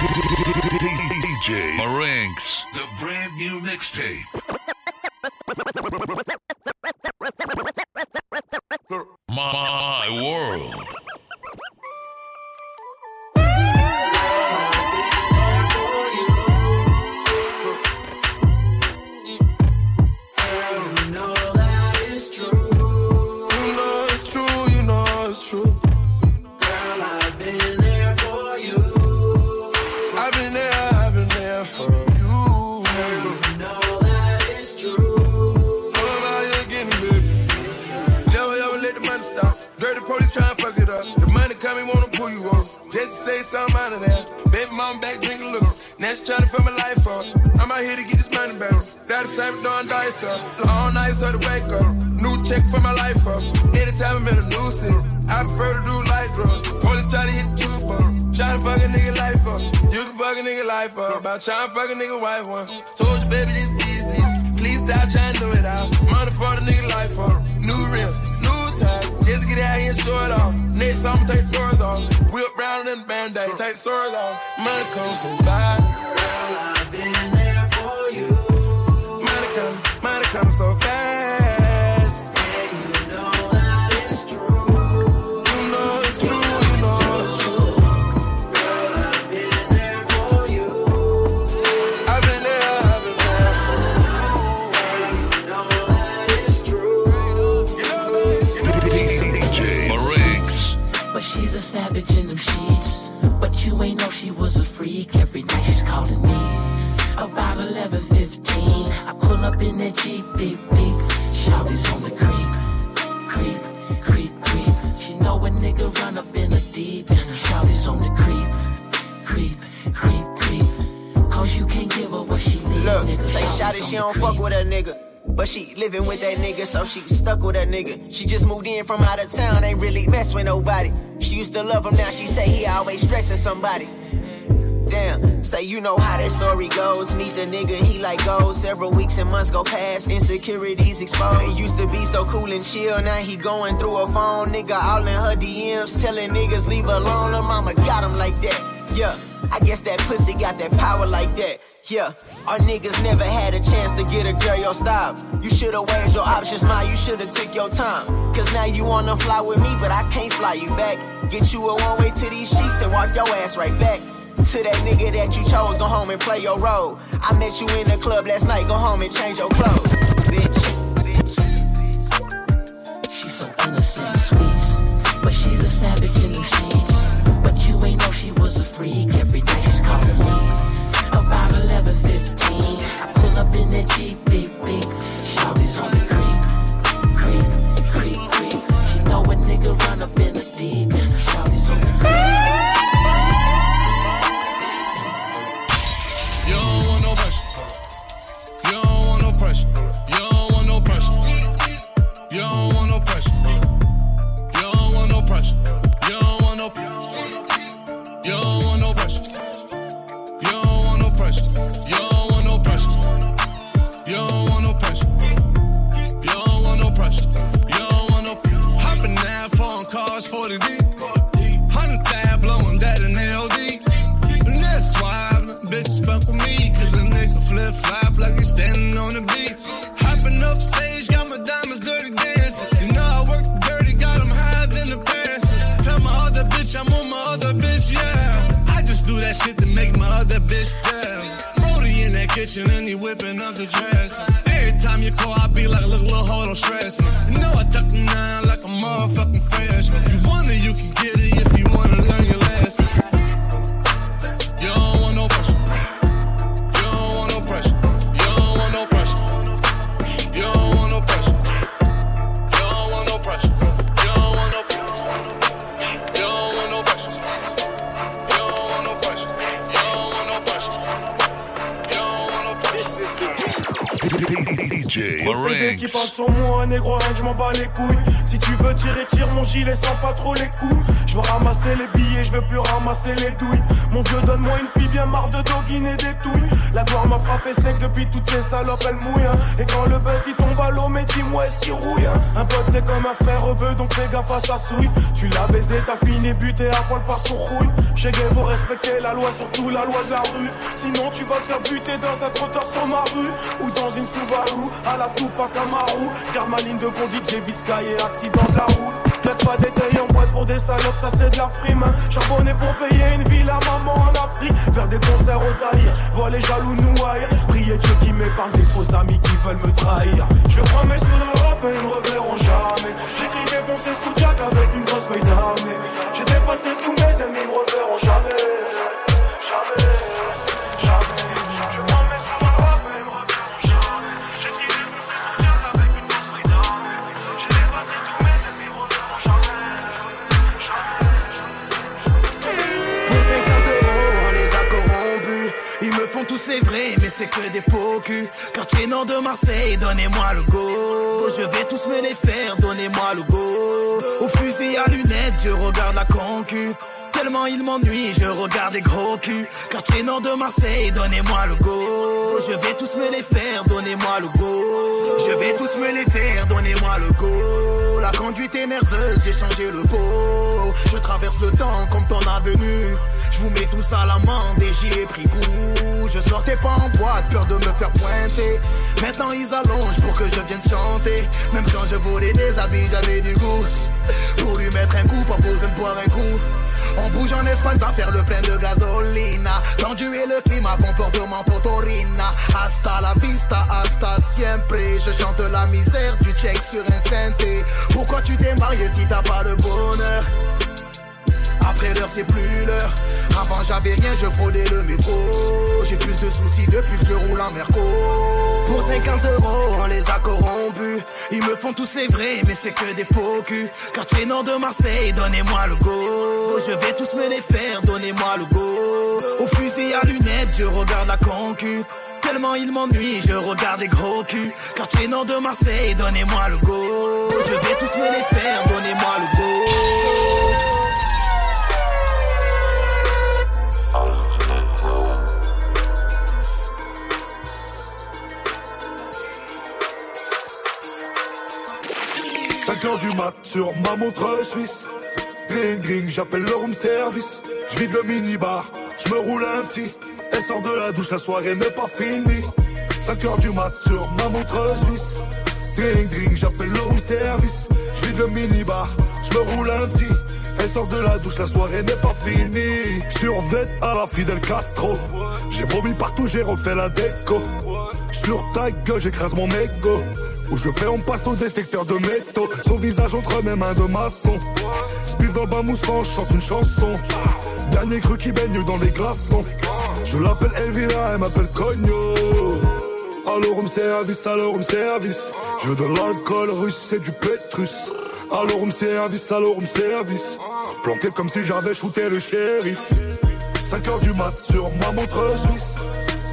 DJ Marinx, the brand new mixtape. circles Up in that Jeep, beep, beep. Shouty's on the creep. Creep, creep, creep. She know a nigga run up in the deep. Shouty's on the creep. Creep, creep, creep. Cause you can't give her what she need. Look, nigga. say Shawty's shot it, she don't creep. fuck with that nigga. But she living with that nigga, so she stuck with that nigga. She just moved in from out of town, ain't really mess with nobody. She used to love him, now she say he always stressing somebody. Damn, say you know how that story goes. Meet the nigga, he like gold. Several weeks and months go past, insecurities exposed. He used to be so cool and chill, now he going through a phone. Nigga all in her DMs, telling niggas leave alone. Her mama got him like that. Yeah, I guess that pussy got that power like that. Yeah, our niggas never had a chance to get a girl your style. You should've weighed your options, ma. You should've took your time. Cause now you wanna fly with me, but I can't fly you back. Get you a one way to these sheets and walk your ass right back. To that nigga that you chose, go home and play your role. I met you in the club last night, go home and change your clothes. Bitch. She's so innocent and sweet, but she's a savage in the sheets. But you ain't know she was a freak. Every night she's calling me. About 11, 15. I pull up in that Jeep, beep, beep. Kitchen and he whipping up the dress. Every time you call, I be like, look, little hoe, don't stress me. You know I tuck them down like a motherfucking freshman. You wonder you can get it if you wanna learn your DJ PD qui Marinx. sur moi, négro, je m'en bats les couilles. Si tu veux tirer, tire mon gilet sans pas trop les coups. Je veux ramasser les billets, je veux plus ramasser les douilles. Mon Dieu, donne-moi une fille bien marre de doguiner des douilles. La gloire m'a frappé sec depuis toutes ces salopes, elle mouille. hein. Et quand le buzz il tombe à l'eau, mais dis-moi est-ce qu'il rouille hein. Un pote c'est comme un frère rebeu, donc fais gaffe à sa souille. Tu l'as baisé, t'as fini buté à poil par son rouille. Chez Gay, faut respecter la loi, surtout la loi de la rue. Sinon tu vas te faire buter dans un trottoir sur ma rue. Ou dans une Subaru, à la coupe à Camaro. Garde ma ligne de conduite, j'évite Sky et accident de la route. Pas d'étayer en boîte pour des salopes, ça c'est de la frime. hein. Charbonné pour payer une ville à maman en Afrique. Faire des concerts aux Zaïre, voir les jaloux nous haïr. Prier Dieu qui m'épargne des faux amis qui veulent me trahir. Je prends mes sous dans le et ils me reverront jamais. J'écris défoncé sous Jack avec une grosse feuille d'armée. J'ai dépassé tous mes ennemis, ils me reverront. Jamais, jamais. Les vrais, mais c'est que des faux culs. Quartier nord de Marseille, donnez-moi le go. Je vais tous me les faire, donnez-moi le go. Au fusil à lunettes, je regarde la concu. Tellement il m'ennuie, je regarde des gros culs. Quartier nord de Marseille, donnez-moi le go. Je vais tous me les faire, donnez-moi le go. Je vais tous me les faire, donnez-moi le go. La conduite est nerveuse, j'ai changé le pot. Je traverse le temps comme ton avenue. Je vous mets tous à l'amende et j'y ai pris goût. Je sortais pas en boîte, peur de me faire pointer. Maintenant ils allongent pour que je vienne chanter. Même quand je volais des habits, j'avais du goût. Pour lui mettre un coup, pas besoin de boire un coup. On bouge en Espagne, va faire le plein de gasolina. Tendu et le climat, comportement potorina. Hasta la vista, hasta siempre. Je chante la misère du check sur un synthé. Pourquoi tu t'es marié si t'as pas de bonheur? Après l'heure, c'est plus l'heure. Avant, j'avais rien, je fraudais le métro. J'ai plus de soucis depuis que je roule en Merco. Pour 50 euros, on les a corrompus. Ils me font tous les vrais, mais c'est que des faux culs. Quartier nord de Marseille, donnez-moi le go. Je vais tous me les faire, donnez-moi le go. Au fusil à lunettes, je regarde la concu. Tellement il m'ennuie, je regarde des gros culs. Quartier nord de Marseille, donnez-moi le go. Je vais tous me les faire, donnez-moi le go. 5 heures du mat sur ma montre suisse. Gring gring, j'appelle le room service. Je le minibar, je me roule un petit. Elle sort de la douche, la soirée n'est pas finie. 5 heures du mat sur ma montre suisse. Gring gring, j'appelle le room service. Je le minibar, je me roule un petit. Elle sort de la douche, la soirée n'est pas finie. Survêt à la Fidel Castro. J'ai vomi partout, j'ai refait la déco. Sur ta gueule, j'écrase mon ego. Où je fais, on passe au détecteur de métaux. Son visage entre mes mains de maçon. Spiff dans le bain moussant, chante une chanson. Dernier cru qui baigne dans les glaçons. Je l'appelle Elvira, elle m'appelle Cogno. Alors room service, alors service. Je veux de l'alcool russe et du pétrus. Alors room service, alors service. Planqué comme si j'avais shooté le shérif. 5 heures du mat sur ma montre suisse.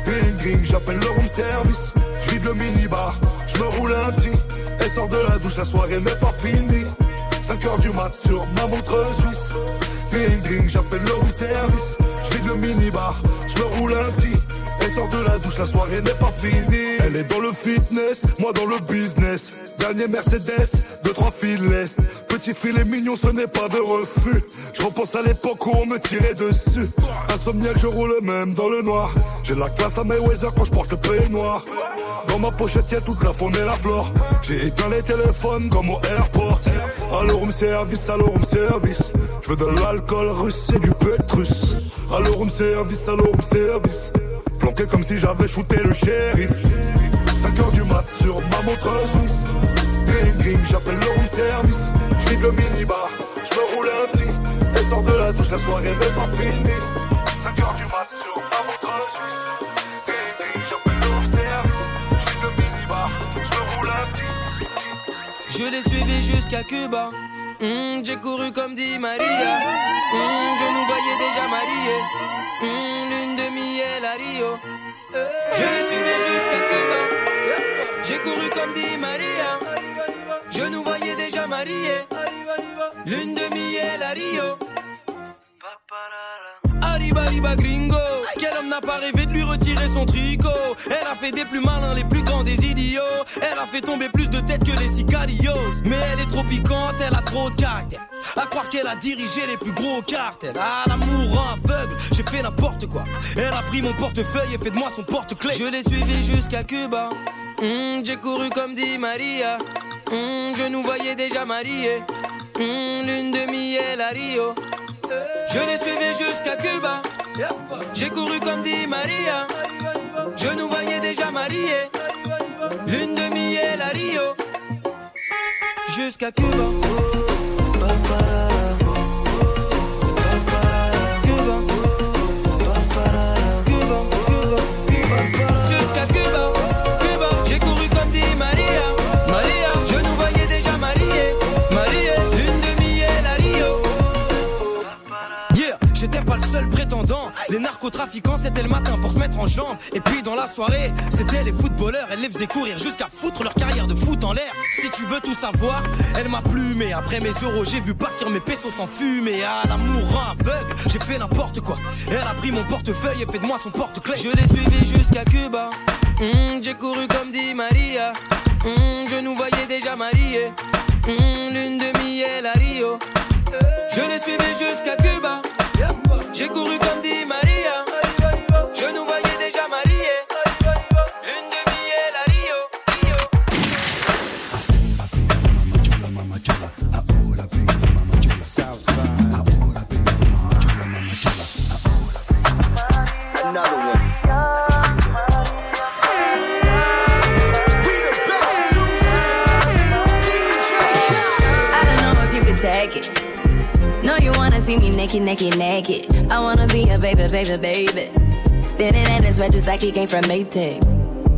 Gring gring, j'appelle le room service. Je vide le minibar, je me roule un petit. Elle sort de la douche, la soirée n'est pas finie. 5 heures du mat sur ma montre suisse. Gring gring, j'appelle le service. Je vide le minibar, je me roule un petit. Elle sort de la douche, la soirée n'est pas finie. Elle est dans le fitness, moi dans le business. Dernier Mercedes, deux trois fils l'Est. Petit filet mignon, ce n'est pas de refus. Je repense à l'époque où on me tirait dessus. Insomniaque, je roule même dans le noir. J'ai la classe à Mayweather quand je porte le peignoir. Dans ma pochette, y'a toute la faune et la flore. J'ai éteint les téléphones comme au airport. Alors room service, alors room service. Je veux de l'alcool russe et du pétrus. Alors room service, alors room service. Planqué comme si j'avais shooté le shérif. 5 heures du mat sur ma montre suisse. J'appelle le room service. Je vide le minibar, je me roule un petit. Elle sort de la douche, la soirée n'est pas finie. 5 heures du mat sur ma montre suisse. J'appelle le room service. Je vide le minibar, je me roule un petit. Je l'ai suivi jusqu'à Cuba. Hmm, J'ai couru comme dit Maria. Hmm, je nous voyais déjà mariés. Hmm, Je l'ai suivi jusqu'à Cuba. J'ai couru comme dit Maria. Je nous voyais déjà mariés. Lune de miel à Rio. Arriba, arriba, gringo. N'a pas rêvé de lui retirer son tricot Elle a fait des plus malins, les plus grands des idiots. Elle a fait tomber plus de têtes que les sicarios. Mais elle est trop piquante, elle a trop de caractère. À croire qu'elle a dirigé les plus gros cartels. Ah, l'amour aveugle, j'ai fait n'importe quoi. Elle a pris mon portefeuille et fait de moi son porte-clés. Je l'ai suivi jusqu'à Cuba. Hmm, j'ai couru comme dit Maria. Hmm, je nous voyais déjà mariés. Hmm, Lune de miel à Rio. Je l'ai suivi jusqu'à Cuba. J'ai couru comme dit Maria. Je nous voyais déjà mariés. Lune de miel à Rio. Jusqu'à Cuba. Cuba. Les narcotrafiquants, c'était le matin pour se mettre en jambe. Et puis dans la soirée, c'était les footballeurs. Elle les faisait courir jusqu'à foutre leur carrière de foot en l'air. Si tu veux tout savoir, elle m'a plumé. Après mes euros, j'ai vu partir mes pesos sans fumée. Ah, l'amour aveugle, j'ai fait n'importe quoi. Elle a pris mon portefeuille et fait de moi son porte-clés. Je l'ai suivi jusqu'à Cuba. Hmm, j'ai couru comme dit Maria. Hmm, je nous voyais déjà mariés. Hmm, lune de miel à Rio. Je l'ai suivi jusqu'à Cuba. J'ai couru comme dit a baby. Spinning in his red just like he came from Maytag.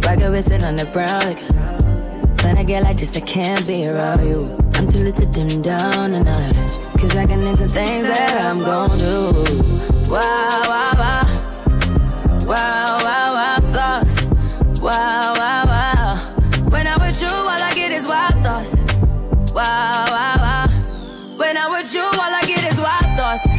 Rocket with it on the brown. Like, when I get like this, I can't be around you. I'm too little to dim down a notch. Cause I can into things that I'm gon' do. Wow, wow, wow. Wow, wow, wow, thoughts. Wow, wow, wow. When I'm with you, all I get is wild thoughts. Wow, wow, wow. When I'm with you, all I get is wild thoughts.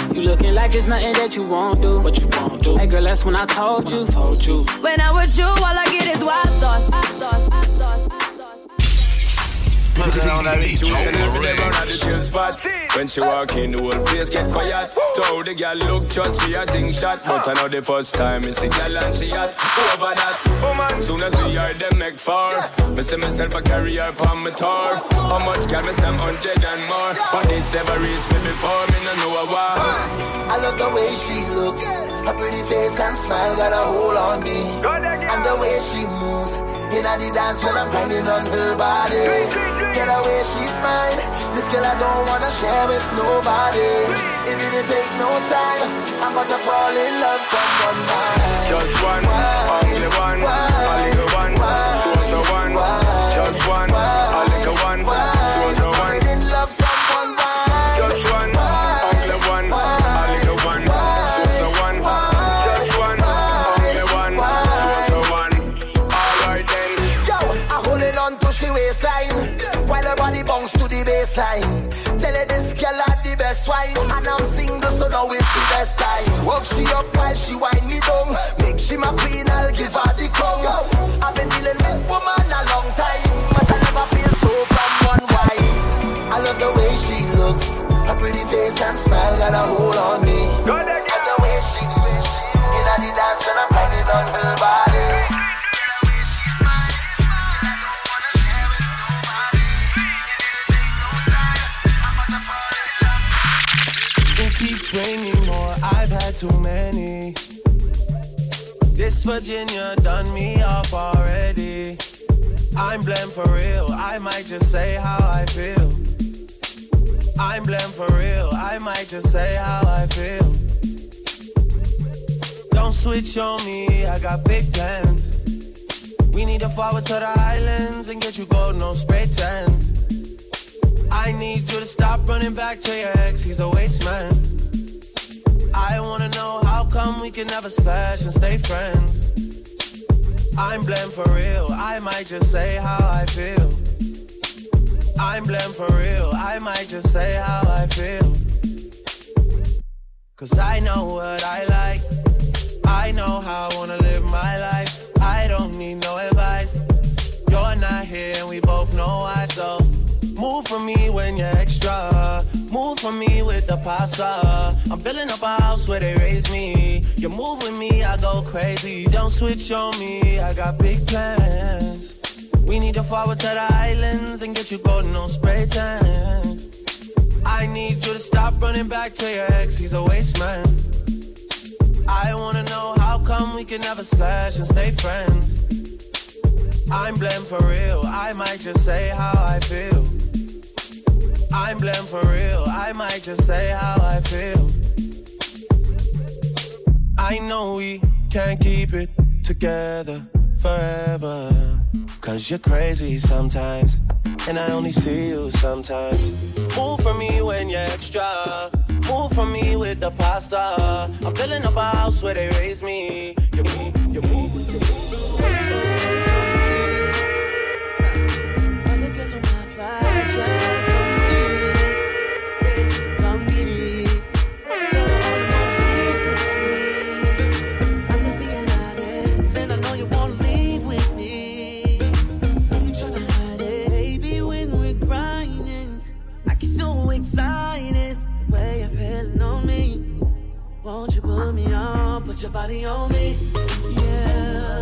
You looking like it's nothing that you won't do. What you won't do. Hey girl, that's when I told you. told you. When I'm with you, all I get is wild thoughts. When she walk in, the whole place get quiet. Told the girl, look, trust me, I think shot. But I know the first time it's a girl and she hot. Over that, woman, soon as we are them make far. Me say myself a carry her on my tour. How much can me say hundred and more? But this never reached me before, me no know a war. I love the way she looks. Her pretty face and smile got a hold on me. And the way she moves. In the dance when I'm grinding on her body. Get away, she's mine. This girl I don't wanna share with nobody. It didn't take no time. I'm about to fall in love from one night. Just one, only one, a best wine. And I'm single, so now it's the best time. Work she up while she wind me down. Make she my queen, I'll give her the crown. I've been dealing with woman a long time. But I never feel so from one wine. I love the way she looks. Her pretty face and smile got a hold on me. This Virginia done me off already. I'm blamed for real. I might just say how I feel. I'm blamed for real. I might just say how I feel. Don't switch on me. I got big plans. We need to forward to the islands and get you gold, no spray tents. I need you to stop running back to your ex. He's a waste man. I wanna know how come we can never slash and stay friends. I'm blamed for real, I might just say how I feel. I'm blamed for real, I might just say how I feel. Cause I know what I like, I know how I wanna live my life. I don't need no advice. You're not here and we both know why, so move for me when you're extra. Move for me with the pasta. I'm building up a house where they raise me. You move with me, I go crazy. Don't switch on me, I got big plans. We need to forward to the islands and get you golden on spray tan. I need you to stop running back to your ex, he's a waste man. I wanna know how come we can never slash and stay friends. I'm blamed for real, I might just say how I feel. I'm blamed for real. I might just say how I feel. I know we can't keep it together forever. Cause you're crazy sometimes, and I only see you sometimes. Move for me when you're extra. Move for me with the pasta. I'm building up a house where they raise me. You move, you move, you move. Put your body on me, yeah.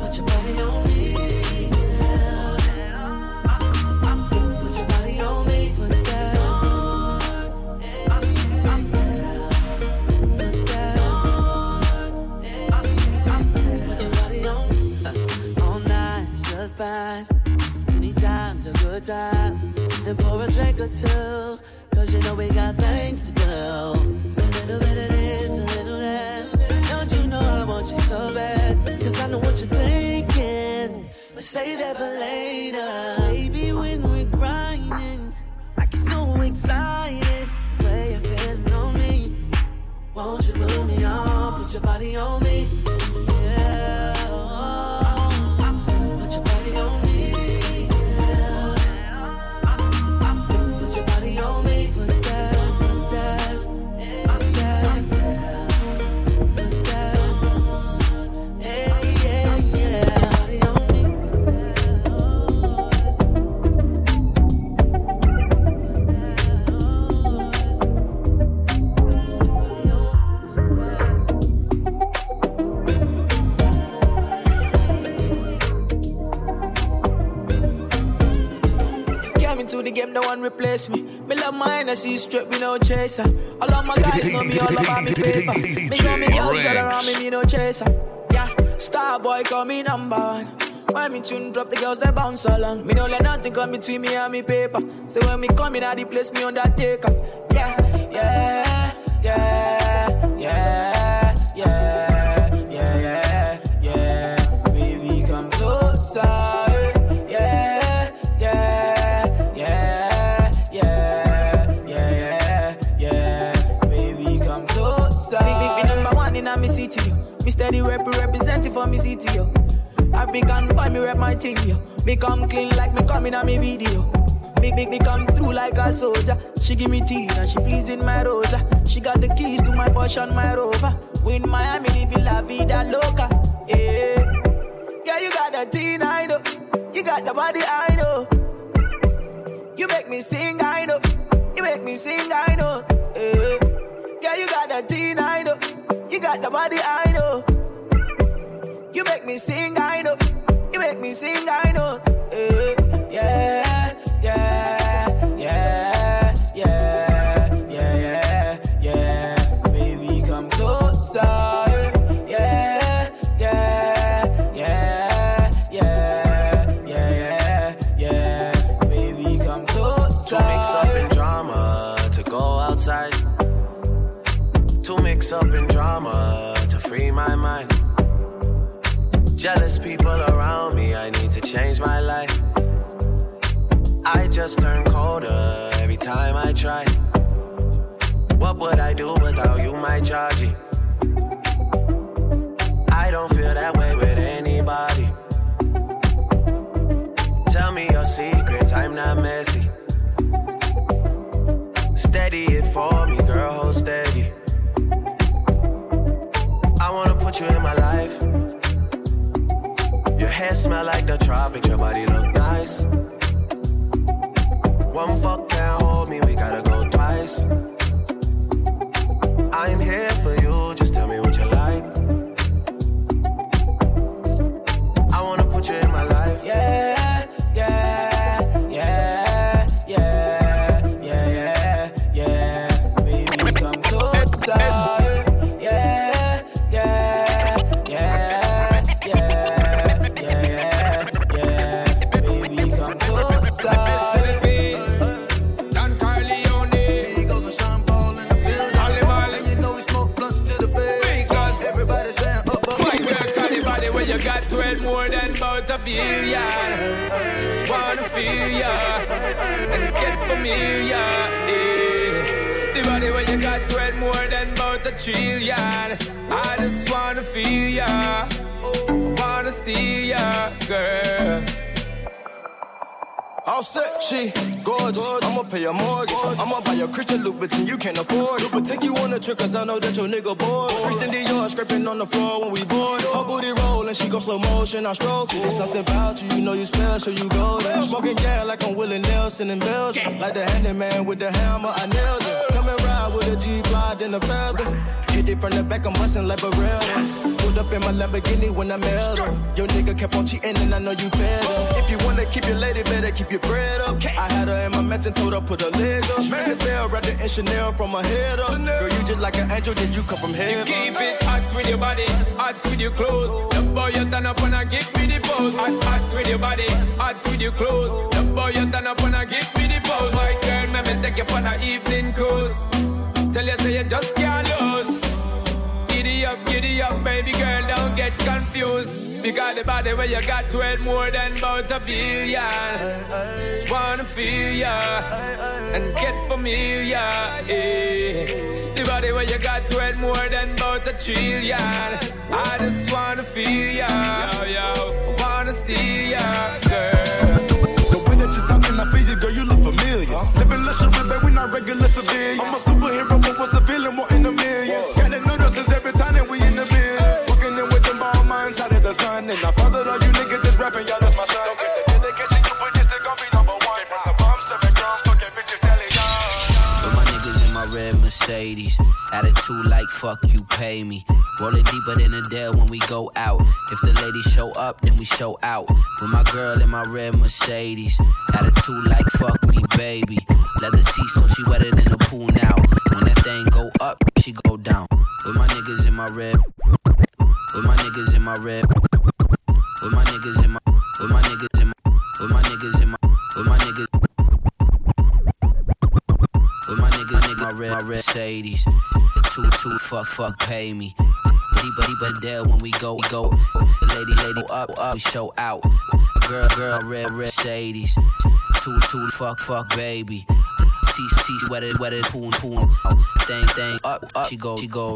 Put your body on me, yeah. Put your body on me, put that on. Put that on. Put your body on. Me, all night just fine. Anytime's a good time. And pour a drink or two. Cause you know we got things to do. Know what you're thinking. But save that for later. Baby, when we're grinding, I get so excited. The way you're feeling on me. Won't you put me on? Put your body on me. See straight, me no chaser. All of my guys know me all about me paper. Me know me girls around me, me no chaser. Yeah, star boy call me number one. When me tune drop, the girls they bounce along. Me no let nothing come between me and me paper. So when me come in, I the place me undertaker. Steady rep representing for me city, yo. African boy, me rep my thing, yo. Me come clean like me coming on me video. Me, me, me come through like a soldier. She give me tea and she pleasing my rosa. She got the keys to my Porsche and my Rover. We in Miami living la vida loca. Yeah, yeah, you got the teen, I know. You got the body, I know. You make me sing, I know. You make me sing, I know. Yeah, yeah you got the teen, I know. You got the body, I up in drama, to free my mind. Jealous people around me, I need to change my life. I just turn colder every time I try. What would I do without you, my Georgie? Wanna you in my life. Your hair smell like the tropics, your body look nice. One fuck can't hold me, we gotta go twice. I'm here about a billion. Just wanna feel ya and get familiar. Yeah. The body where you got to it more than about a trillion. I just wanna feel ya, wanna steal ya, girl. All set, she gorgeous. I'ma pay your mortgage. I'ma buy your Christian Louboutin, you can't afford it. But take you on a trip, cause I know that your nigga bored. Christian Dior scraping on the floor when we board. Her booty rollin', she go slow motion, I stroke it. It's something about you, you know you special, you go there. Smoking gas like I'm Willie Nelson in Belgium. Like the handyman with the hammer, I nailed it. Ride with a G-Fly, then a feather. Hit it from the back, I'm bustin' like Barrett's. Pulled up in my Lamborghini when I met her. Your nigga kept on cheating and I know you fed her. If you wanna keep your lady, better keep your bread up. I had her in my mansion, told her put her leg up. Spin the bell, wrapped it in Chanel from her head up. Girl, you just like an angel, did you come from heaven? You Keep it hot with your body, hot with your clothes. The boy you turn up and I give me the pose. Hot, hot with your body, hot with your clothes. The boy you turn up and I give me the pose. My girl, let me take you for an evening cruise. Tell you say you just can't lose. Giddy up, giddy up, baby girl, don't get confused. Because the body where you got to it more than about a billion. Just wanna feel ya and get familiar. Yeah. The body where you got to it more than about a trillion. I just wanna feel ya, yo. Wanna steal ya, girl. The way that you're talking, I feel you, girl, you look familiar. Living luxury, baby, we not regular civilians. I'm a superhero, but was a villain, more in the millions. Got the notices every time that we in the bill. Walking in with them ball minds out of the sun. And I fathered all you niggas that's rapping, y'all, that's my son. Mercedes. Attitude like fuck you, pay me. Roll it deeper than a dead when we go out. If the ladies show up, then we show out. With my girl in my red Mercedes. Attitude like fuck me, baby. Leather seats so she wetter than the pool now. When that thing go up, she go down. With my niggas in my red. With my niggas in my red. With my niggas in my. With my niggas in my. With my niggas in my. My red, red Mercedes. Two, two, fuck, fuck, pay me. Deeper, deeper there when we go, we go. The lady, lady, up, up, we show out. Girl, girl, red, red Mercedes. Two, two, fuck, fuck, baby. See, see, wetter, wetter, poon, poon. Thing, thing, up, up, she go, she go.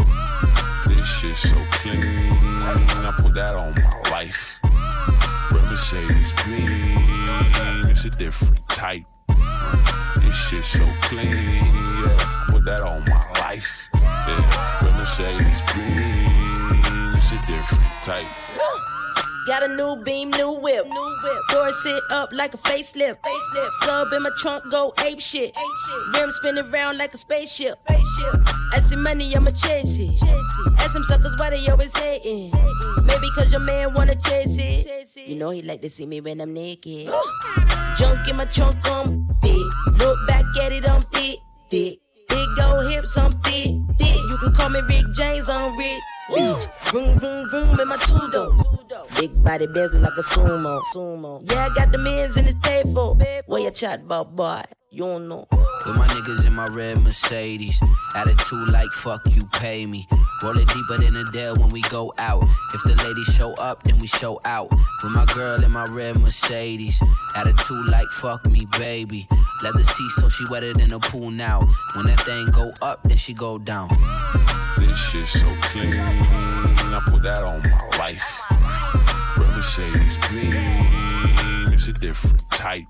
This shit so clean. I put that on my life. Red Mercedes Benz, it's a different type. This shit so clean, yeah. Put that on my life. Yeah, but Mercedes Benz, it's a different type. Got a new beam, new whip. New whip. Doors sit up like a facelift. Facelift. Sub in my trunk, go ape shit. Ape shit. Rim spinning around like a spaceship. Spaceship. I see money, I'ma chase it. Chase it. Ask some suckers why they always hating. Maybe cause your man wanna taste it. You know he like to see me when I'm naked. Junk in my trunk, I'm thick. Look back at it, I'm thick, thick. Big old hips, I'm thick, thick. You can call me Rick James, I'm Rick. Beach. Vroom, vroom, vroom in my two door. Big body Bentley like a sumo. sumo. Yeah, I got the mans in the table. Where you chat about, boy? You don't know. With my niggas in my red Mercedes. Attitude like fuck you, pay me. Roll it deeper than a Dell when we go out. If the ladies show up, then we show out. With my girl in my red Mercedes. Attitude like fuck me, baby. Leather seat so she wetter than a pool now. When that thing go up, then she go down. This shit so clean, I put that on my life. Red Mercedes Benz, it's a different type.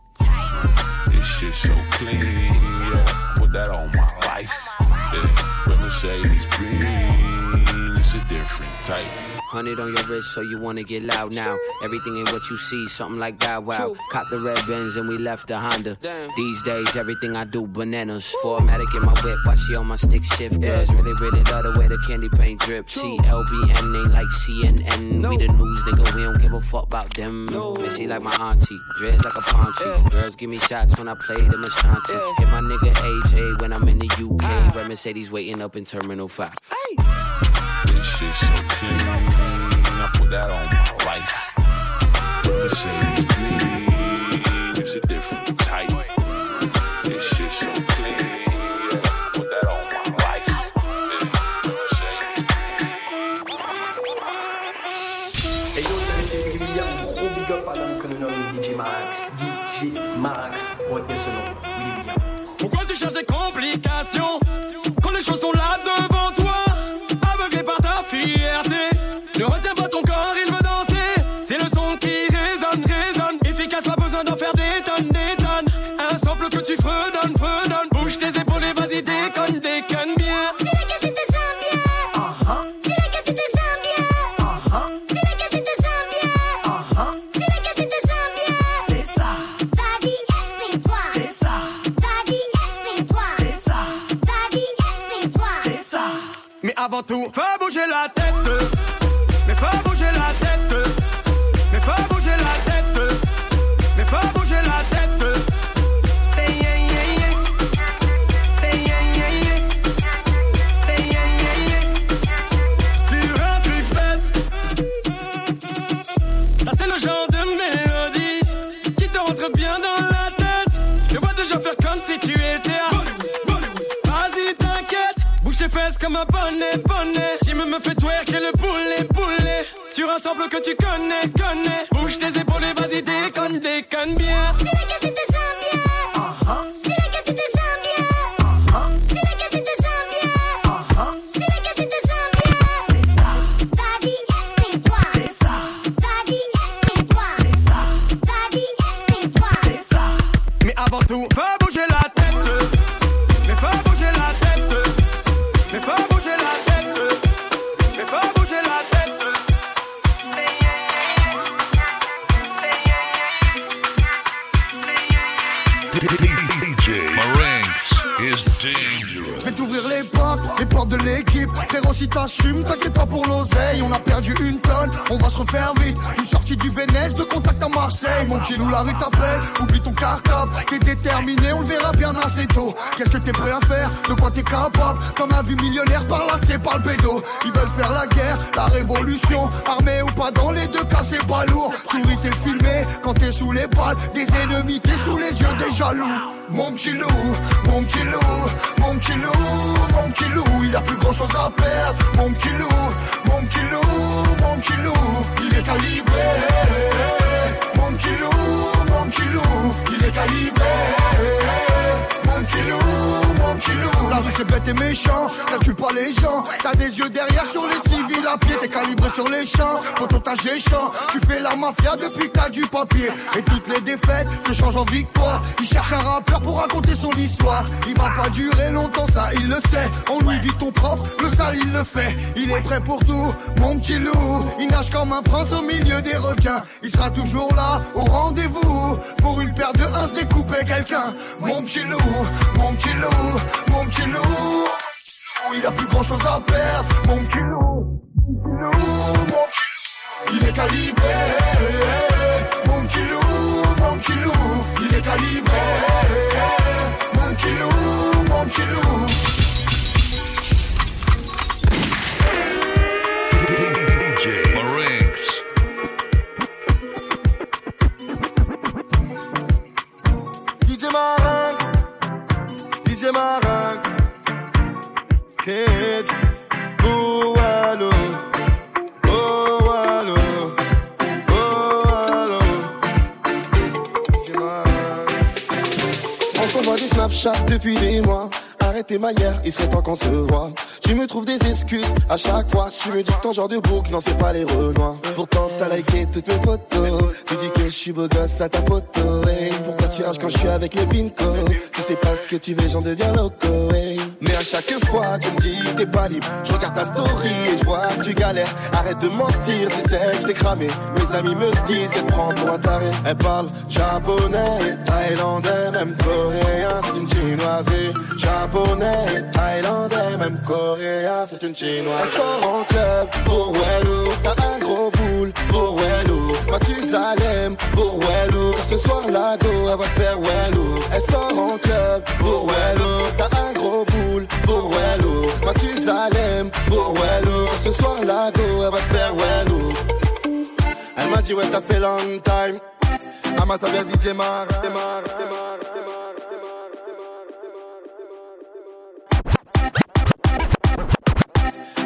This shit so clean, yeah. Put that on my life. Yeah. Mercedes Benz, it's a different type. Hundred on your wrist, so you wanna get loud now. Everything ain't what you see, something like Bow Wow. Cop the red Benz and we left the Honda. These days, everything I do bananas. 4MATIC in my whip, while she on my stick shift. Girls really, really love the way the candy paint drip. CLBN ain't like CNN. We the news, nigga, we don't give a fuck about them. Missy like my auntie, dreads like a palm tree. Girls give me shots when I play them Ashanti. Hit my nigga AJ when I'm in the UK. Red Mercedes waiting up in Terminal 5. This shit so clean, I put that on my life. Mercedes Benz, tout, fais bouger la tête. Mais fais bouger la tête. Mais fais bouger la tête. Mais fais bouger la tête. Sur un truc bête Ça c'est le genre de mélodie Qui te rentre bien dans la tête. Je vois déjà faire comme si tu étais fesses comme un bonnet, bonnet. Me fait twerker le poulet, poulet. Sur un sample que tu connais, connais. Bouge tes épaules et vas-y, déconne, déconne bien. juego. Si t'assumes, t'inquiète pas pour l'oseille. On a perdu une tonne, on va se refaire vite. Une sortie du Vénès, de contact à Marseille. Mon nous la rue t'appelle, oublie ton cartable. T'es déterminé, on le verra bien assez tôt. Qu'est-ce que t'es prêt à faire? De quoi t'es capable? Comme un vu millionnaire par là, c'est par le bédo. Ils veulent faire la guerre, la révolution. Armé ou pas, dans les deux cas, c'est pas lourd. Souris, t'es filmé quand t'es sous les balles. Des ennemis, t'es sous les yeux des jaloux. Mon petit loup, mon petit loup, mon petit loup, mon petit loup, il a plus grand chose à perdre. Mon petit loup, mon petit loup, mon petit loup, il est calibré. Mon petit loup, mon petit loup, il est petit loup, mon petit loup, la rue c'est bête t'es méchant, calcule pas les gens. T'as des yeux derrière sur les civils à pied, t'es calibré sur les champs. Quand t'as géchant, tu fais la mafia depuis que t'as du papier. Et toutes les défaites se changent en victoire. Il cherche un rappeur pour raconter son histoire. Il va pas durer longtemps, ça il le sait. On lui vit ton propre, le sale il le fait. Il est prêt pour tout, mon petit loup. Il nage comme un prince au milieu des requins. Il sera toujours là, au rendez-vous. Pour une paire de uns, découper quelqu'un. Mon petit loup, mon petit loup, mon petit loup. Il a plus grand chose à perdre. Mon petit loup, mon petit loup, mon petit loup. Il est calibré. Mon petit loup, mon petit loup. Il est calibré. Mon petit loup, mon petit loup. Marax, oh On Snapchat depuis des mois. Tes manières, il serait temps qu'on se voit. Tu me trouves des excuses à chaque fois. Tu me dis ton genre de bouc, non, c'est pas les renois. Pourtant, t'as liké toutes mes photos. Tu dis que je suis beau gosse à ta poteau. Pourquoi tu rages quand je suis avec le pinko? Tu sais pas ce que tu veux, j'en deviens loco. Mais à chaque fois, tu me dis t'es pas libre. Je regarde ta story et je vois que tu galères. Arrête de mentir, tu sais que je t'ai cramé. Mes amis me disent qu'elle prend pour un taré. Elle parle japonais, thaïlandais, même coréen. C'est une chinoiserie. Japonais, thaïlandais, même coréen. C'est une chinoise. Elle sort en club pour. T'as un gros boule pour Wello. Mathusalem pour Wello. Car ce soir, la go, elle va te faire Wello. Elle sort en club pour. T'as un pour Wello. Mathusalem pour Wello. Car ce soir, la go, elle va te faire Wello. Elle m'a dit, ouais, ça fait long time. Elle m'a bien DJ Mara.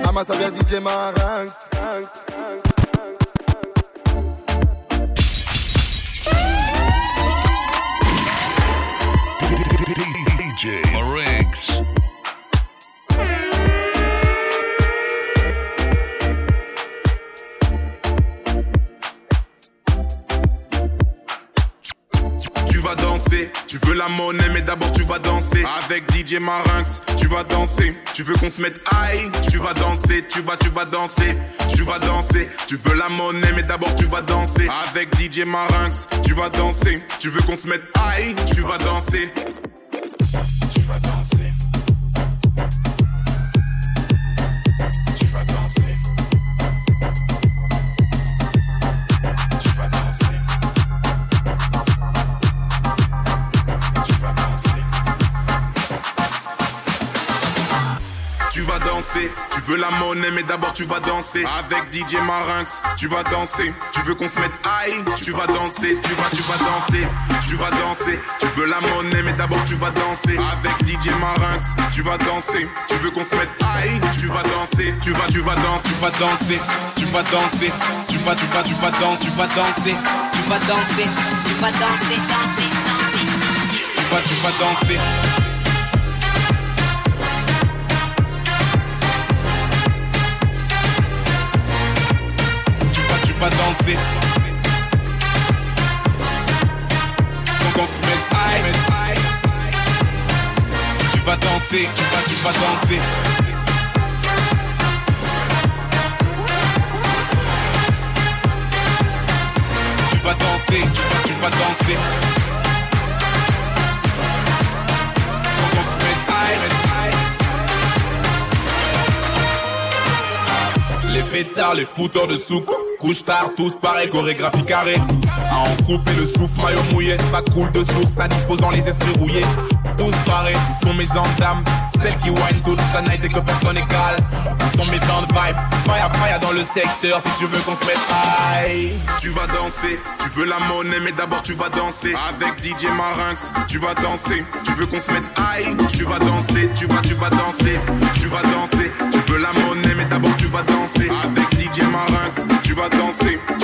Elle m'a bien DJ Marinx. DJ Marinx. Tu veux la monnaie, mais d'abord tu vas danser. Avec DJ Marinx, tu vas danser. Tu veux qu'on se mette high, tu vas danser, tu vas, tu vas danser, tu vas danser. Tu veux la monnaie, mais d'abord tu vas danser. Avec DJ Marinx, tu vas danser. Tu veux qu'on se mette high, tu vas danser. Tu vas danser. Tu veux la monnaie, mais d'abord tu vas danser. Avec DJ Marinx, tu vas danser. Tu veux qu'on se mette high, tu vas danser, tu vas, tu vas danser, tu vas danser. Tu veux la monnaie, mais d'abord tu vas danser. Avec DJ Marinx, tu vas danser. Tu veux qu'on se mette high, tu vas danser, tu vas, tu vas danser, tu vas danser, tu vas danser, tu vas, tu vas, tu vas danser, tu vas danser, tu vas danser, tu vas danser, danser, danser, tu vas, tu vas danser. Danser. On se met. Tu vas danser, tu vas, tu vas danser. Tu vas danser, tu vas, tu vas danser. Les fêtards, les fouteurs de souk Couche tard, tous pareil, chorégraphie carrée. À en couper le souffle, maillot mouillé Ça coule de source, ça dispose dans les esprits rouillés. Tous pareils, ils sont mes gendarmes Celles qui wine toute la night et que personne égale Ils sont mes gens de vibe Fire, fire dans le secteur. Si tu veux qu'on se mette high Tu vas danser, tu veux la monnaie Mais d'abord tu vas danser. Avec DJ Marinx, tu vas danser. Tu veux qu'on se mette high Tu vas danser, tu vas, tu vas danser Tu vas danser, tu veux la monnaie Mais d'abord tu vas danser. Avec DJ Marinx, tu vas danser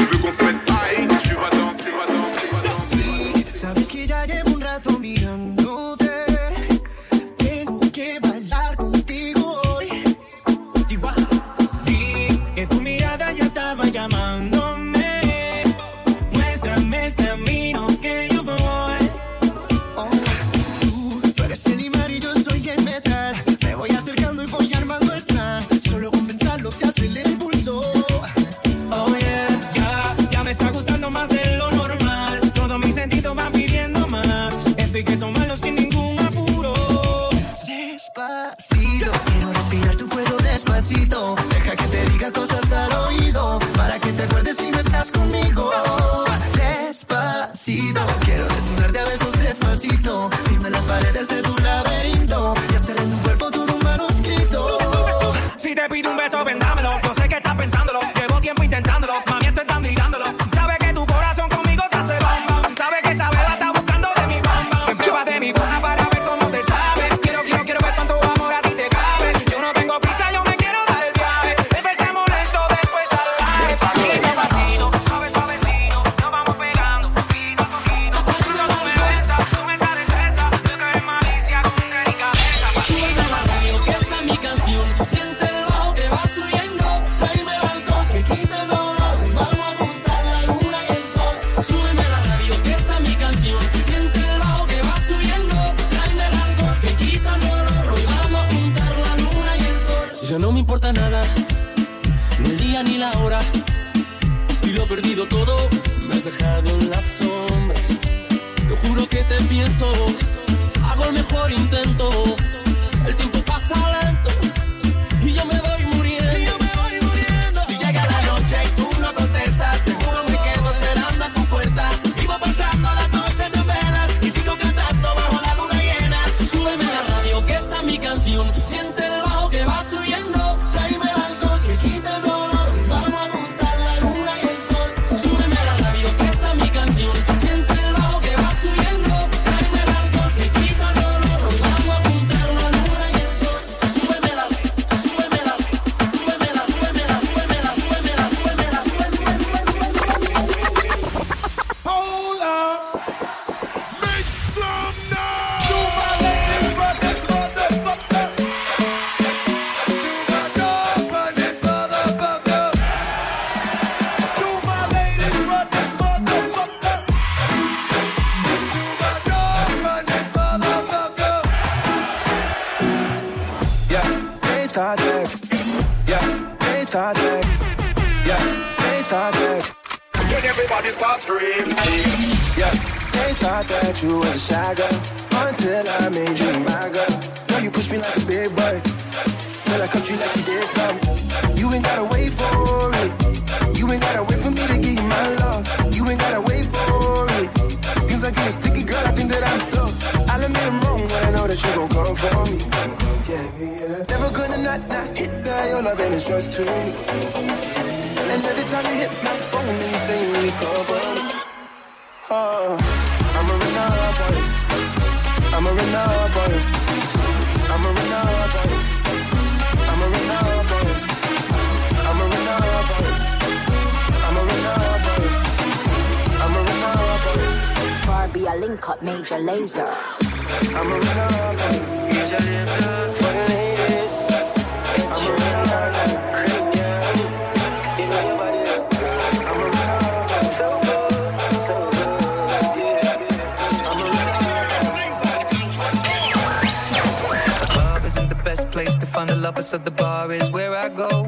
Yeah, they thought that. When everybody starts screaming. Yeah, they thought that you was a shy girl until I made you my girl. Now you push me like a big boy. Till I cut you like you did something. You ain't gotta wait for it. You ain't gotta wait for me to give you my love. You ain't gotta wait for it. Things are getting sticky, girl. I think that I'm stuck. I'll admit I'm wrong, but I know that you gon' come for me. Yeah. Never gonna not not hit that. Your loving is just too. And every time you hit my phone, you say you company. Oh, I'm a renegade boy. I'm a renegade boy. I'm a renegade boy. I'm a renegade boy. I'm a renegade boy. I'm a renegade boy. I'm a renegade boy. Barbie, I link up Major Laser. I'm a renegade boy. Lovers, so the bar is where I go.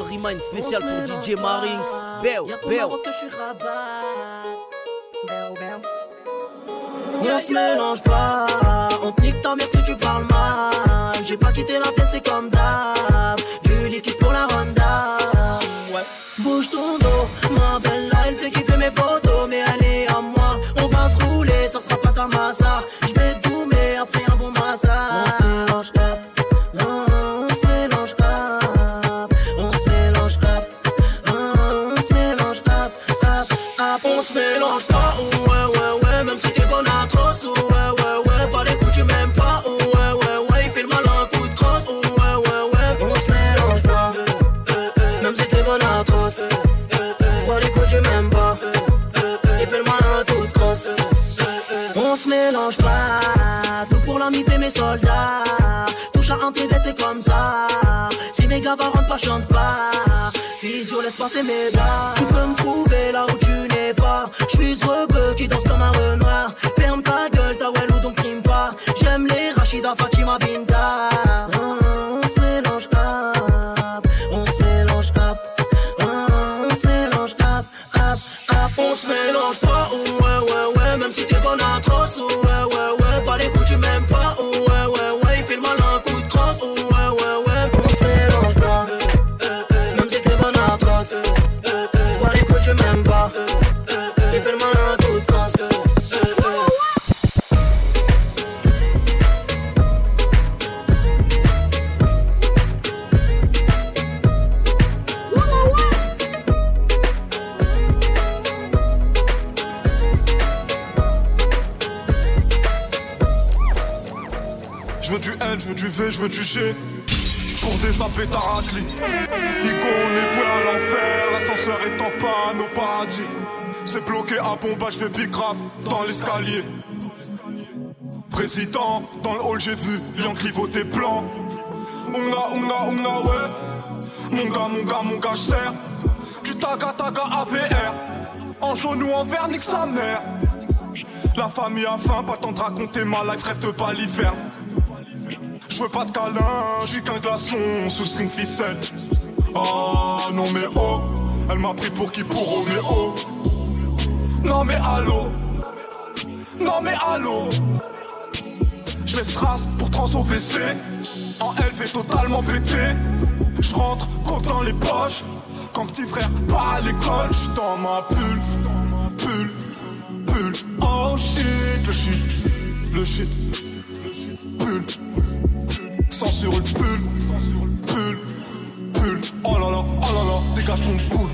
Remind spécial pour DJ Marinx. Béo, béo. On se mélange pas, on te nique ta mère si tu parles mal. J'ai pas quitté la tête, c'est comme d'hab. Du liquide pour la ronda. Ouais. Bouge ton dos, ma belle là, elle fait kiffer mes potos. Mais elle est à moi, on va se rouler, ça sera pas ta massa. Rentrent pas, chante pas. Physio, laisse passer mes bras. Tu peux me trouver là où tu n'es pas. Je suis ce rebeu qui danse comme un renard. Ferme ta gueule, ta ou donc crime pas. J'aime les Rachida, Fatima, Binta. Veux du V, je veux du G. Pour désapper ta raclie. Ico, on est voué à l'enfer. L'ascenseur est en panne au paradis. C'est bloqué à bombage, je fais dans l'escalier. Président, dans le hall, j'ai vu Lion clivoter plan. Onga, onga, onga, ouais. Mon gars, mon gars, mon gars, j'serre. Du taga, taga, AVR. En jaune ou en vert, nique sa mère. La famille a faim, pas le temps de raconter ma life, rêve de l'hiver. Je veux pas de câlin, je suis qu'un glaçon sous string ficelle. Oh non mais oh, elle m'a pris pour qui pour Roméo. Non mais allô, non mais allô. Je vais strass pour trans au WC. En LV totalement pété. Je rentre compte dans les poches. Quand petit frère pas à l'école, je dans ma pull, pull, pull. Oh shit, le shit, le shit, pull. Sans sur le pull, pull, pull. Oh là là, oh là là, dégage ton poule,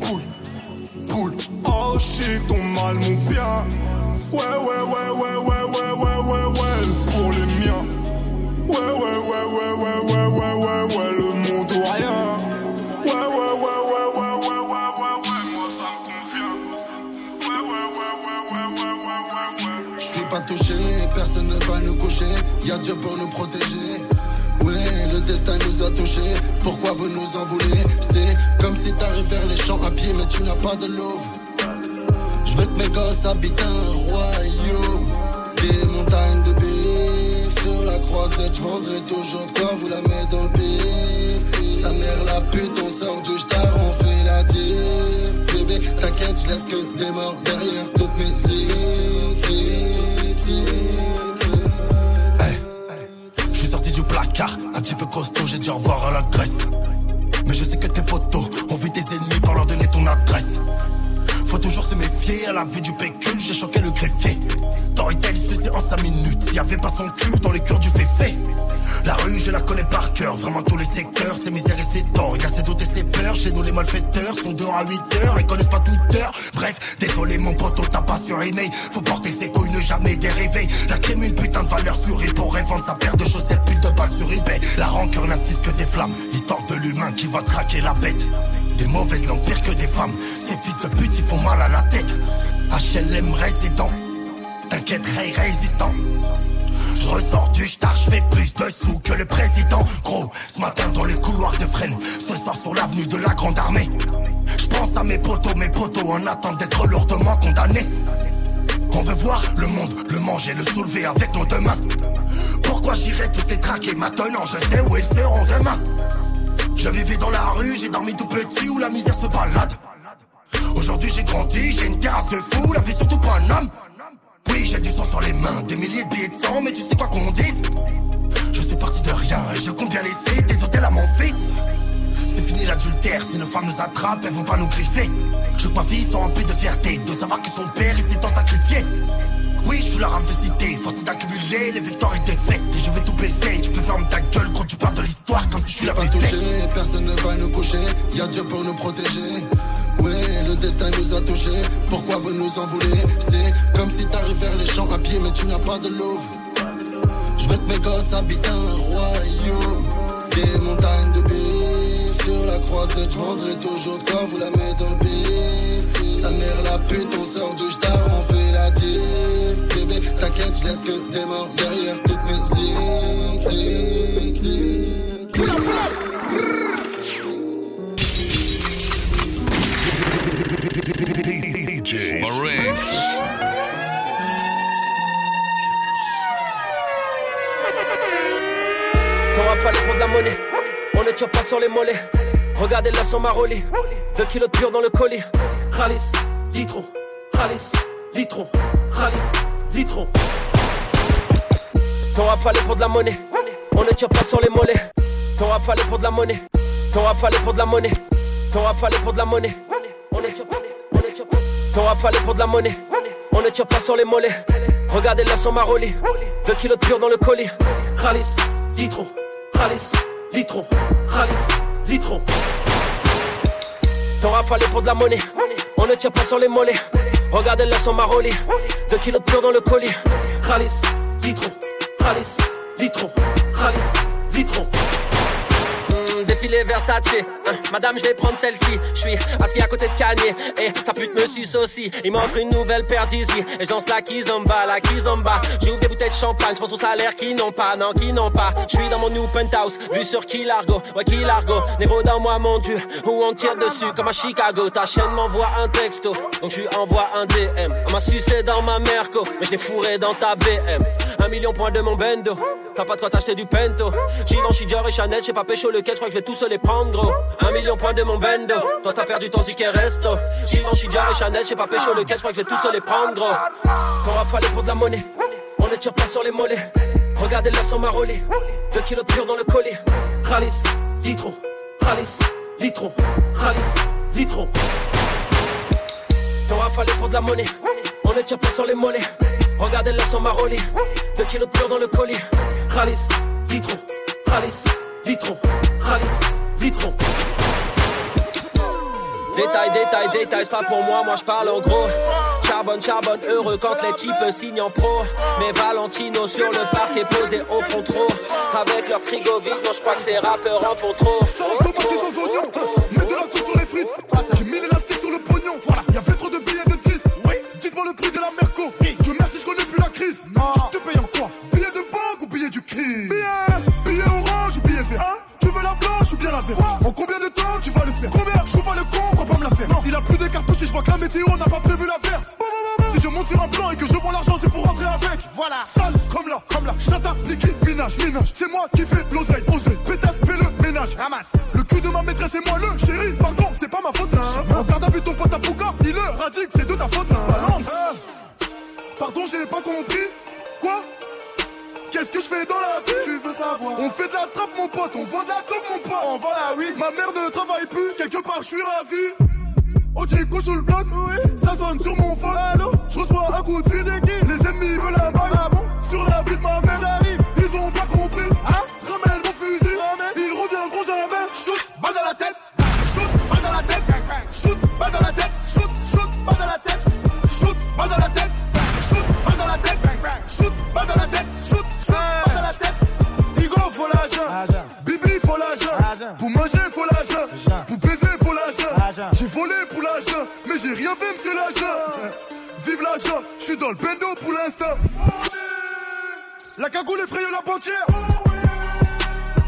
poule, poule. Oh shit, ton mal, mon bien. Ouais, ouais, ouais, ouais, ouais, Y'a Dieu pour nous protéger. Ouais, le destin nous a touchés. Pourquoi vous nous en voulez? C'est comme si t'arrives vers les champs à pied, mais tu n'as pas de l'eau. Je veux que mes gosses habitent un royaume. Des montagnes de bif. Sur la croisette, je vendrai toujours de quoi vous la mettre dans le. Sa mère la pute, on sort du star, on fait la diff. Bébé, t'inquiète, je laisse que des morts derrière toutes mes écrits. Placard, un petit peu costaud, j'ai dit au revoir à la Grèce. Mais je sais que tes potos ont vu tes ennemis pour leur donner ton adresse. Faut toujours se méfier à la vue du pécule, j'ai choqué le greffier. Il se faisait en 5 minutes, s'il y avait pas son cul dans les cœurs du féfé. La rue, je la connais par cœur, vraiment tous les secteurs, c'est misère et c'est tort. Y'a ses doutes et ses peurs, chez nous les malfaiteurs sont dehors à 8 heures, ils connaissent pas toute. Bref, désolé mon poteau, t'as pas sur email. Faut porter ses couilles, ne jamais dériver. La crème, une putain de valeur sur pour vendre sa paire de chaussettes, plus de balles sur eBay. La rancœur n'attise que des flammes, l'histoire de l'humain qui va traquer la bête. Des mauvaises pire que des femmes, ces fils de pute ils font mal à la tête. HLM résident, t'inquiète, Ray résistant. Je ressors du star, je fais plus de sous que le président. Gros, ce matin dans les couloirs de Fresnes, ce soir sur l'avenue de la Grande Armée. Je pense à mes potos, mes potos en attente d'être lourdement condamnés. On veut voir le monde, le manger, le soulever avec nos deux mains. Pourquoi j'irai tous les traquer maintenant? Je sais où ils seront demain. Je vivais dans la rue, j'ai dormi tout petit où la misère se balade. Aujourd'hui j'ai grandi, j'ai une terrasse de fou, la vie surtout pas un homme. Oui, j'ai du sang sur les mains, des milliers de billets de sang, mais tu sais quoi qu'on dise? Je suis parti de rien et je compte bien laisser des hôtels à mon fils. C'est fini l'adultère, si nos femmes nous attrapent, elles vont pas nous griffer. Je veux que ma fille soit remplie de fierté, de savoir que son père il s'est tant sacrifié. Oui, je suis la rame de cité, force d'accumuler les victoires et défaites. Et je vais tout baisser, tu peux fermer ta gueule quand ne va nous coucher. Y'a Dieu pour nous protéger. Ouais, le destin nous a touchés. Pourquoi vous nous en voulez? C'est comme si t'arrives vers les champs à pied, mais tu n'as pas de l'eau. Je veux que mes gosses habitent un royaume. Des montagnes de bif. Sur la croisette, je vendrai toujours quoi vous la mettre dans le pif. Sa mère la pute, on sort du star, on fait la diff. Bébé, t'inquiète, je laisse que des morts derrière toute musique. DJ Marines. T'auras fallu prendre la monnaie. On ne tient pas sur les mollets. Regardez la sur ma rollie. Deux kilos de pur dans le colis. Ralis, litron. Ralis, litron. Ralis, litron. T'auras fallu prendre la monnaie. On ne tient pas sur les mollets. T'auras fallu prendre la monnaie. T'auras fallu prendre la monnaie. T'auras fallu prendre la monnaie. Ton rafale pour de la monnaie, on ne tire pas sur les mollets. Regardez là son Maroli, 2 kilos de pur dans le colis. Khalis, litron, Khalis, litron, Khalis, litron. Ton rafale pour de la monnaie, on ne tire pas sur les mollets. Regardez là son Maroli, 2 kilos de pur dans le colis. Khalis, litron, Khalis, litron, Khalis, litron. Défilé Versace, hein, madame je vais prendre celle-ci. Je suis assis à côté de Kanye. Et sa pute me suce aussi. Il m'offre une nouvelle paire d'Easy. Et je danse la kizomba, la kizomba. J'ouvre des bouteilles de champagne, je pense au salaire qui n'ont pas, non qui n'ont pas. Je suis dans mon new penthouse, vue sur Key Largo Ouais Key Largo, Nero dans moi mon dieu. Où on tire dessus comme à Chicago. Ta chaîne m'envoie un texto. Donc je lui envoie un DM On m'a sucé dans ma Merco Mais je l'ai fourré dans ta BM Un million point de mon bendo. T'as pas de quoi t'acheter du pento. Givenchy, Dior et Chanel, j'ai pas pécho lequel, je crois que je vais tous se les prendre gros. Un million point de mon bendo. Toi t'as perdu ton ticket resto. Givenchy, Dior et Chanel, j'ai pas pécho lequel, je crois que je vais tous se les prendre gros. Ton rafale pour de la monnaie. On ne tire pas sur les mollets. Regardez là son Maroli 2 kilos de pur dans le colis Khalis, litron, Khalis, litron, Khalis, litron Ton rafale pour de la monnaie. On ne tire pas sur les mollets. Regardez là son Maroli 2 kilos de pur dans le colis Khalis, litron, Khalis, litron, Litron Détail, détail, détail, c'est pas pour moi, moi je parle en gros. Charbonne, charbonne, heureux quand les types signent en pro. Mais Valentino sur le parc est posé au fond trop. Avec leur frigo vide, non, je crois que ces rappeurs en font trop. Et sans oignon, mets de la sauce sur les frites. J'ai mis l'élastique sur le pognon. Voilà, y'avait trop de billets de 10. Oui, dites-moi le prix de la Merco. Dieu merci, je connais plus la crise. Non, je te paye en quoi? Billet de banque ou billet du crime? Billet, billet orange ou billet vert? Hein la blanche ou bien la verte En combien de temps tu vas le faire? Combien? Je pas le con, crois pas me la faire. Non, il a plus de cartouches et je vois que la météo n'a pas prévu l'averse. Si je monte sur un plan et que je vends l'argent, c'est pour rentrer avec. Voilà, sale comme là, comme là. Chata, liquide, minage, minage. C'est moi qui fais l'oseille, oseille. Pétasse, fais le ménage. Ramasse. Le cul de ma maîtresse et moi le chéri. Pardon, c'est pas ma faute. Hein. Regarde, a vu ton pote à Pouka. Il le radique, c'est de ta faute. Hein. Balance. Pardon, j'ai pas compris. Quoi? Qu'est-ce que je fais dans la vie? Tu veux savoir? On fait de la trappe mon pote, on vend de la dope mon pote. On vend la weed. Ma mère ne travaille plus, quelque part je suis ravi. Oh Chico sur le bloc, oui. Ça sonne sur mon phone, allô? Je reçois un coup de fil, qui? Les ennemis veulent la balle, ah bon? Sur la vie de ma mère, j'arrive. Ils ont pas compris, hein Ramène mon fusil, ramène. Ils reviendront jamais. Shoot, balle dans la tête Pour baiser, faut l'argent. J'ai volé pour l'argent Mais j'ai rien fait, monsieur l'argent. Vive l'argent, je suis dans le bendo pour l'instant. La cagoule effraye la banquière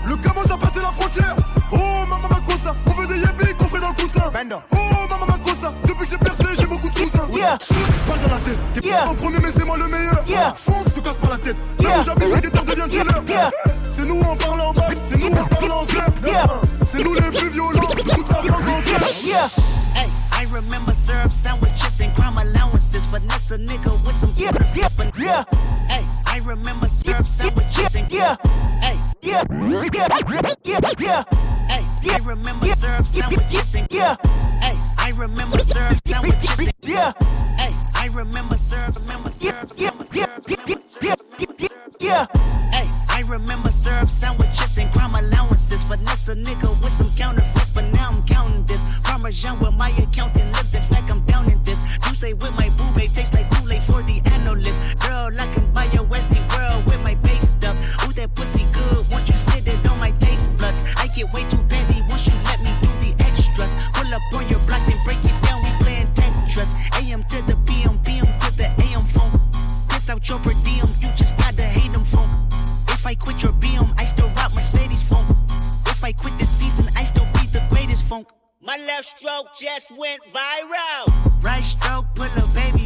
Le commence à passer la frontière. Oh maman ma cosa, on veut des yébis qu'on ferait dans le coussin. Oh maman ma cosa, depuis que j'ai percé j'ai beaucoup de cousins Shoot, balle dans la tête, t'es pas en premier mais c'est moi le meilleur. Fonce, te casse pas la tête. Là où j'habite le guetteur devient dealer C'est nous en parlant bas, c'est nous en parlant zère C'est nous les plus violents de toute la France entière. Hey, I remember syrup sandwiches and crime allowances. Finesse a nigga with some yeah, yeah, yeah. Hey, I remember syrup sandwiches and yeah, yeah, yeah, yeah, yeah. Hey, I remember syrup sandwiches and yeah, hey, I remember syrup sandwiches and yeah, hey, I remember syrup, remember syrup, yeah. Hey, I remember syrup sandwiches and crime allowances. Finesse a nigga with some counterfeits, but now I'm counting this. Parmesan with my accountant. In fact, I'm down in this. You say with my boo tastes like Kool-Aid for the analyst. Girl, I can buy your Westie world with my base stuff. Ooh, that pussy get way too petty once you let me do the extras. Pull up on your block and break it down. We playing Tetris. AM to the PM, PM to the AM phone. Piss out your per diem, you just gotta hate them phone. If I quit your BM, I still rock Mercedes phone. If I quit this season, I still be the greatest funk. My left stroke just went viral. Right stroke, pull a baby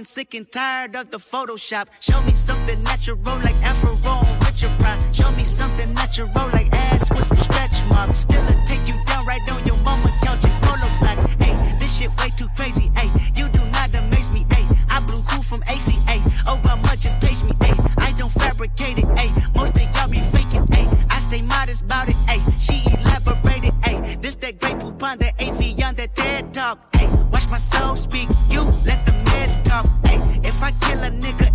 fucking sick and tired of the Photoshop. Show me something natural like Afro on Richard Pryor. Show me something natural like ass with some stretch marks. Still I take you down right on your mama couch in polo socks. Hey, this shit way too crazy. Hey, you do not amaze me. Hey, I blew cool from ACA. Obama oh, just page me. Hey, I don't fabricate it. Hey, most of y'all be faking. Hey, I stay modest about it. Hey, she elaborated. Hey, this that great poupon that AV that TED talk. Hey, watch my soul speak out. Ay, if I kill a nigga,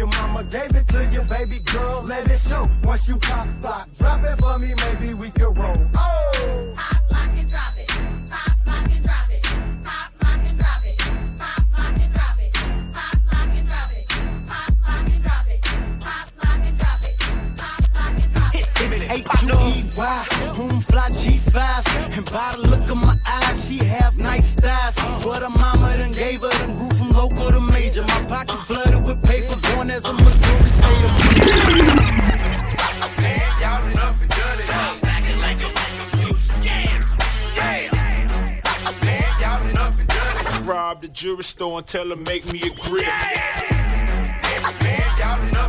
your mama gave it to you, baby girl, let it show. Once you pop, pop, drop it for me, maybe we can roll. Oh! Pop, lock, and drop it. Pop, lock, and drop it. Pop, lock, and drop it. Pop, lock, and drop it. Pop, lock, and drop it. Pop, lock, and drop it. Pop, lock, and drop it. Pop, lock, and drop it. It's H-U-E-Y, home fly G5s. And by the look of my eyes, she have nice thighs. But her mama done gave her them jewelry store and tell her make me a grip. Yeah! Man, y'all know.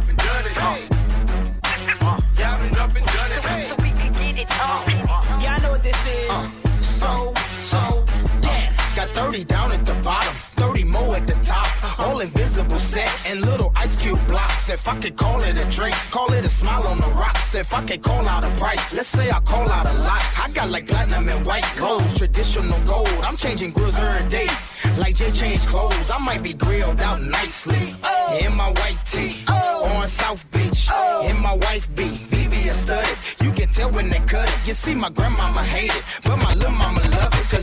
If I could call it a drink, call it a smile on the rocks. If I could call out a price, let's say I call out a lot. I got like platinum and white gold, traditional gold. I'm changing grills every day. Like Jay changed clothes, I might be grilled out nicely. Oh. In my white tee, oh. on South Beach. Oh. In my wife beat, VVS studded. You can tell when they cut it. You see, my grandmama hate it, but my little mama love it.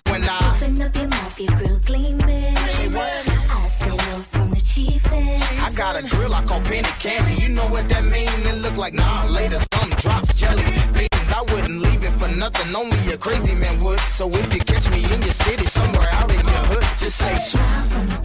A grill I call penny candy. You know what that mean? It look like nah later some drops jelly beans. I wouldn't leave it for nothing. Only a crazy man would. So if you catch me in your city, somewhere out in your hood, just say smile from the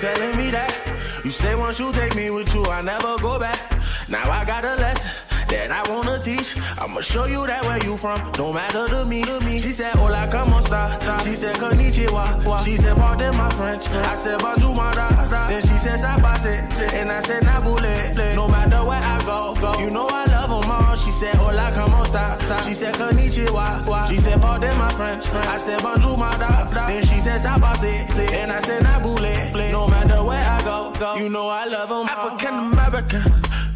telling me that. You say once you take me with you, I never go back. Now I got a that I wanna teach. I'ma show you that where you from. Don't matter to me, to me. She said, Hola, como esta? She said, Konnichiwa. She said, Pardon my French. I said, Bonjour, my da. Then she says I boss Sabase. And I said, Nabule. No matter where I go, go. You know I love them all. She said, Hola, como esta? She said, Konnichiwa. She said, Pardon my French. I said, Bonjour, my da. Then she says I boss Sabase. And I said, Nabule. No matter where I go, go. You know I love them African American,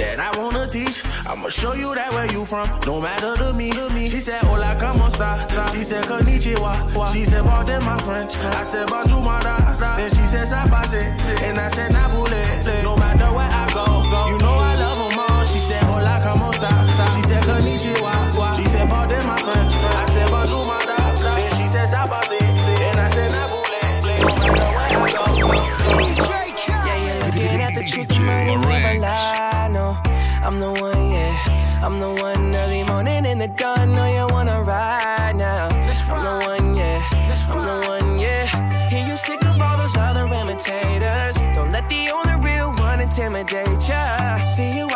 that I wanna teach. I'ma show you that where you from. Don't matter to me, to me. She said, Hola, como esta? She said, Konnichiwa. She said, Pardon my French. I said, Bonjour, my da. Then she said, Sabase. And I said, Nabule. No matter where I go, go. You know I love them all. She said, Hola, como esta? She said, Konnichiwa. She said, Pardon my French. I said, Bonjour, my da. Then she said, Sabase. And I said, Nabule. No matter where I go, go. Yeah, you're looking at the truth, you might never lie. I'm the one, yeah. I'm the one early morning in the dawn. Know you wanna ride now. I'm the one, yeah. I'm the one, yeah. Hear you sick of all those other imitators. Don't let the only real one intimidate ya. See you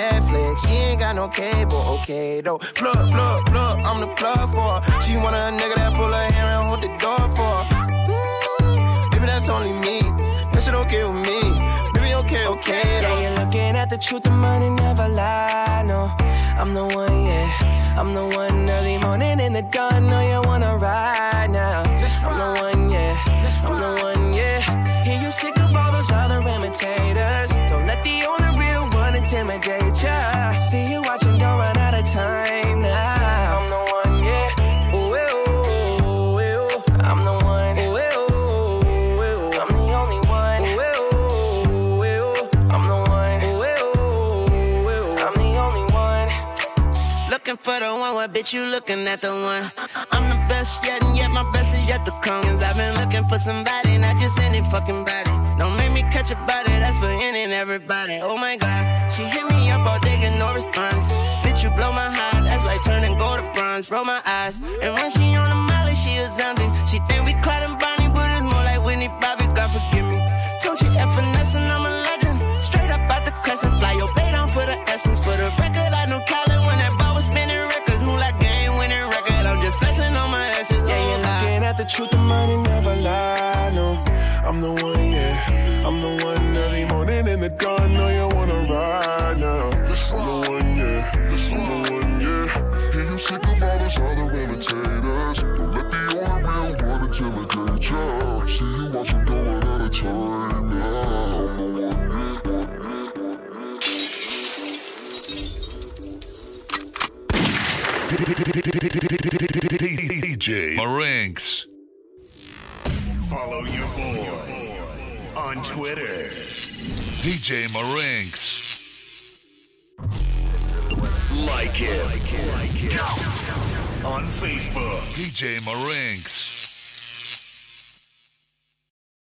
Netflix. She ain't got no cable. Okay though. Plug, plug, plug. I'm the plug for her. She want a nigga that pull her hair and hold the door for her. Mm, Baby, that's only me. That shit okay with me. Baby, okay, okay though. Yeah, you're looking at the truth, the money never lie. No, I'm the one, yeah. I'm the one early morning in the dawn. Know you wanna ride now. I'm the intimidate ya. See you watching, don't run out of time now. I'm the one, yeah. Ooh, ooh, ooh, ooh. I'm the one. Ooh, ooh, ooh. I'm the only one. Ooh, ooh, ooh. I'm the one. Ooh, ooh, I'm the only one. Looking for the one, what bitch you looking at the one? I'm the best yet, and yet my best is yet to come. Cause I've been looking for somebody, not just any fucking body. Don't make me catch a body, that's for any and everybody. Oh my god, response. Bitch, you blow my heart, that's like turning gold to bronze. Roll my eyes, and when she on the molly, she a zombie. DJ Marinks. Follow your boy on Twitter. DJ Marinks. Like it. On Facebook. DJ Marinks.